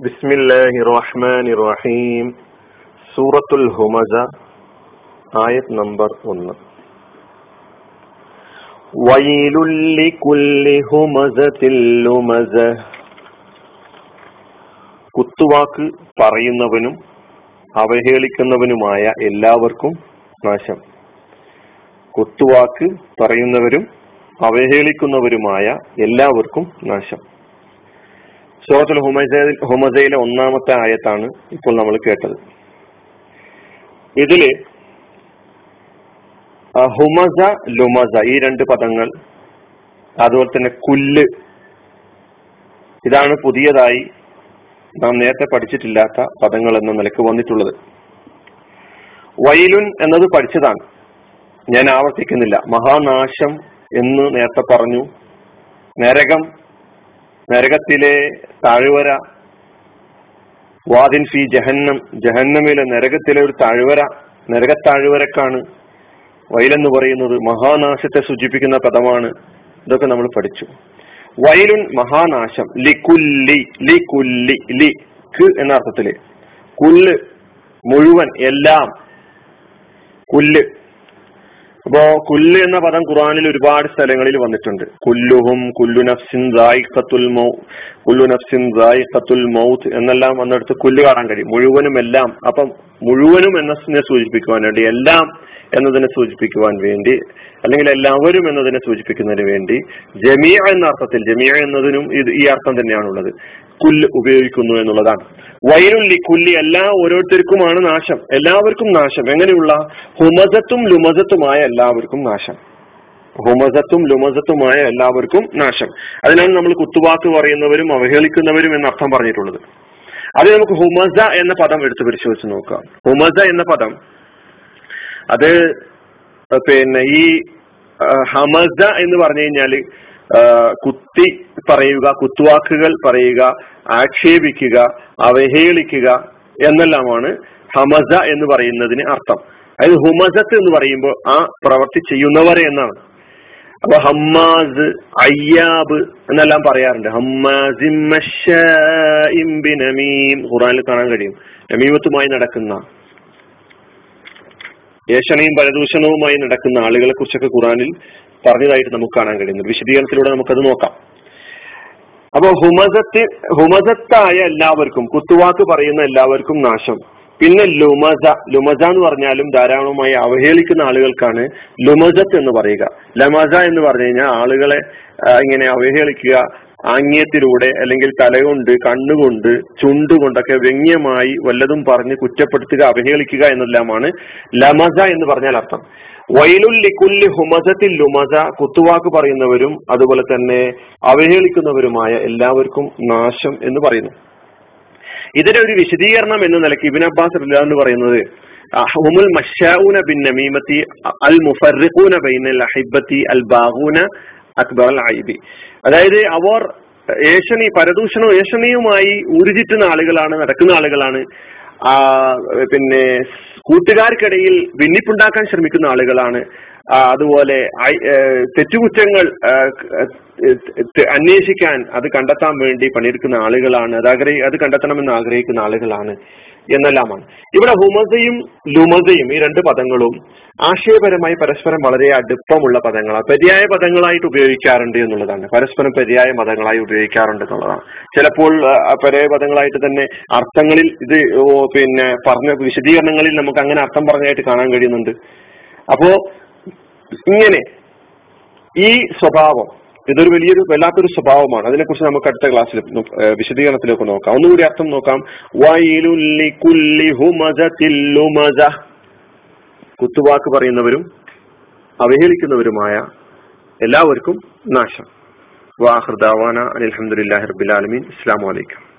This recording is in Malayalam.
ബിസ്മില്ലാഹി റഹ്മാനി റഹീം സൂറത്തുൽ ഹുമസ ആയത് നമ്പർ ഒന്ന്. വൈലുല്ലി കുല്ലി ഹുമസത്തിൽ കുത്തുവാക്ക് പറയുന്നവനും അവഹേളിക്കുന്നവനുമായ എല്ലാവർക്കും നാശം. കുത്തുവാക്ക് പറയുന്നവരും അവഹേളിക്കുന്നവരുമായ എല്ലാവർക്കും നാശം. സൂറത്തുൽ ഹുമസയിലെ ഒന്നാമത്തെ ആയത്താണ് ഇപ്പോൾ നമ്മൾ കേട്ടത്. ഇതിൽ ഹുമസ ലുമസ ഈ രണ്ട് പദങ്ങൾ അതുപോലെ തന്നെ കുല്ല് ഇതാണ് പുതിയതായി നാം നേരത്തെ പഠിച്ചിട്ടില്ലാത്ത പദങ്ങൾ എന്ന നിലയ്ക്ക് വന്നിട്ടുള്ളത്. വൈലുൻ എന്നത് പഠിച്ചതാണ്. ഞാൻ ആവർത്തിക്കുന്നില്ല. മഹാനാശം എന്ന് നേരത്തെ പറഞ്ഞു. നരകം നരകത്തിലെ താഴ്വര വാദിൻ ഫി ജഹന്നം ജഹന്നമിലെ നരകത്തിലെ ഒരു താഴ്വര നരകത്താഴ്വരക്കാണ് വയലെന്ന് പറയുന്നത്. മഹാനാശത്തെ സൂചിപ്പിക്കുന്ന പദമാണ്. ഇതൊക്കെ നമ്മൾ പഠിച്ചു. വയലുൻ മഹാനാശം ലി കുല്ലി ലി കുല്ലി ലി ക് എന്ന അർത്ഥത്തിൽ. കുല്ല് മുഴുവൻ എല്ലാം കുല്ല് അപ്പോ കുല്ല് എന്ന പദം ഖുറാനിൽ ഒരുപാട് സ്ഥലങ്ങളിൽ വന്നിട്ടുണ്ട്. കുല്ലുഹും കുല്ലു നഫ്സിൻ കുല്ലു നഫ്സിൻ മൗത്ത് എന്നെല്ലാം വന്നെടുത്ത് കുല്ല് കാണാൻ കഴിയും. മുഴുവനും എല്ലാം. അപ്പം മുഴുവനും എന്നതിനെ സൂചിപ്പിക്കുവാൻ വേണ്ടി എല്ലാം എന്നതിനെ സൂചിപ്പിക്കുവാൻ വേണ്ടി അല്ലെങ്കിൽ എല്ലാവരും എന്നതിനെ സൂചിപ്പിക്കുന്നതിന് വേണ്ടി ജമിയ എന്ന അർത്ഥത്തിൽ ജമിയ എന്നതിനും ഇത് ഈ അർത്ഥം തന്നെയാണുള്ളത്. കുല്ല് ഉപയോഗിക്കുന്നു എന്നുള്ളതാണ്. വൈരുല്ലി കുല്ലി എല്ലാ ഓരോരുത്തർക്കുമാണ് നാശം. എല്ലാവർക്കും നാശം. എങ്ങനെയുള്ള? ഹുമസത്തും ലുമസത്തുമായ എല്ലാവർക്കും നാശം. ഹുമസത്തും ലുമസത്തുമായ എല്ലാവർക്കും നാശം. അതിനാണ് നമ്മൾ കുത്തുവാക്ക് പറയുന്നവരും അവഹേളിക്കുന്നവരും എന്ന അർത്ഥം പറഞ്ഞിട്ടുള്ളത്. അത് നമുക്ക് ഹുമസ എന്ന പദം എടുത്ത് പരിശോധിച്ച് നോക്കാം. ഹുമസ എന്ന പദം. അത് പിന്നെ ഈ ഹമസ എന്ന് പറഞ്ഞു കഴിഞ്ഞാൽ കുത്തി പറയുക കുത്തുവാക്കുകൾ പറയുക ആക്ഷേപിക്കുക അവഹേളിക്കുക എന്നെല്ലാമാണ് ഹമസ എന്ന് പറയുന്നതിന് അർത്ഥം. അതായത് ഹുമസത്ത് എന്ന് പറയുമ്പോൾ ആ പ്രവർത്തി ചെയ്യുന്നവരെ എന്നാണ്. അപ്പൊ ഹമ്മാസ് അയ്യാബ് എന്നെല്ലാം പറയാറുണ്ട്. ഹമ്മാസിം ഖുറാനിൽ കാണാൻ കഴിയും. നമീമത്തുമായി നടക്കുന്ന ഏഷണയും പരദൂഷണവുമായി നടക്കുന്ന ആളുകളെ കുറിച്ചൊക്കെ ഖുറാനിൽ പറഞ്ഞതായിട്ട് നമുക്ക് കാണാൻ കഴിയുന്നു. വിശദീകരണത്തിലൂടെ നമുക്കത് നോക്കാം. അപ്പൊ ഹുമസത്ത് ഹുമസത്തായ എല്ലാവർക്കും കുത്തുവാക്ക് പറയുന്ന എല്ലാവർക്കും നാശം. പിന്നെ ലുമസ ലുമസ എന്ന് പറഞ്ഞാലും ധാരാളമായി അവഹേളിക്കുന്ന ആളുകൾക്കാണ് ലുമസത്ത് എന്ന് പറയുക. ലമസ എന്ന് പറഞ്ഞു കഴിഞ്ഞാൽ ആളുകളെ ഇങ്ങനെ അവഹേളിക്കുക ആംഗ്യത്തിലൂടെ അല്ലെങ്കിൽ തലകൊണ്ട് കണ്ണുകൊണ്ട് ചുണ്ടുകൊണ്ടൊക്കെ വ്യംഗ്യമായി വല്ലതും പറഞ്ഞ് കുറ്റപ്പെടുത്തുക അവഹേളിക്കുക എന്നെല്ലാമാണ് ലമസ എന്ന് പറഞ്ഞാൽ അർത്ഥം. വൈലുല്ലിക്കുല്ലി ഹുമസത്തിൽ ലുമസ കുത്തുവാക്ക് പറയുന്നവരും അതുപോലെ തന്നെ അവഹേളിക്കുന്നവരുമായ എല്ലാവർക്കും നാശം എന്ന് പറയുന്നു. ഇതിന്റെ ഒരു വിശദീകരണം എന്ന നിലയ്ക്ക് ഇബിൻ അബ്ബാസ് എന്ന് പറയുന്നത് അതായത് അവർ ഏഷണി പരദൂഷണവും ഏഷണിയുമായി ഉരുചിറ്റുന്ന ആളുകളാണ് നടക്കുന്ന ആളുകളാണ്. ആ പിന്നെ കൂട്ടുകാർക്കിടയിൽ ഭിന്നിപ്പുണ്ടാക്കാൻ ശ്രമിക്കുന്ന ആളുകളാണ്. അതുപോലെ തെറ്റുകുറ്റങ്ങൾ അന്വേഷിക്കാൻ അത് കണ്ടെത്താൻ വേണ്ടി പണിയെടുക്കുന്ന ആളുകളാണ് അത് ആഗ്രഹി അത് കണ്ടെത്തണമെന്ന് ആഗ്രഹിക്കുന്ന ആളുകളാണ് എന്നെല്ലാമാണ്. ഇവിടെ ഹുമസയും ലുമസയും ഈ രണ്ട് പദങ്ങളും ആശയപരമായി പരസ്പരം വളരെ അടുപ്പമുള്ള പദങ്ങളാണ് പര്യായ പദങ്ങളായിട്ട് ഉപയോഗിക്കാറുണ്ട് എന്നുള്ളതാണ്. പരസ്പരം പര്യായ പദങ്ങളായി ഉപയോഗിക്കാറുണ്ട് എന്നുള്ളതാണ്. ചിലപ്പോൾ പര്യായ പദങ്ങളായിട്ട് തന്നെ അർത്ഥങ്ങളിൽ ഇത് പിന്നെ പറഞ്ഞ വിശദീകരണങ്ങളിൽ നമുക്ക് അങ്ങനെ അർത്ഥം പറഞ്ഞായിട്ട് കാണാൻ കഴിയുന്നുണ്ട്. അപ്പോ ഇങ്ങനെ. ഈ സ്വഭാവം ഇതൊരു വലിയൊരു വല്ലാത്തൊരു സ്വഭാവമാണ്. അതിനെക്കുറിച്ച് നമുക്ക് അടുത്ത ക്ലാസ്സിൽ വിശദീകരണത്തിലേക്ക് നോക്കാം. ഒന്നുകൂടി അർത്ഥം നോക്കാം. കുത്തുവാക്ക് പറയുന്നവരും അവഹേളിക്കുന്നവരുമായ എല്ലാവർക്കും നാശം. വാഹൃദാവാന അലഹമുല്ലാ റബിലാലമീൻ ഇസ്ലാം വലൈക്കും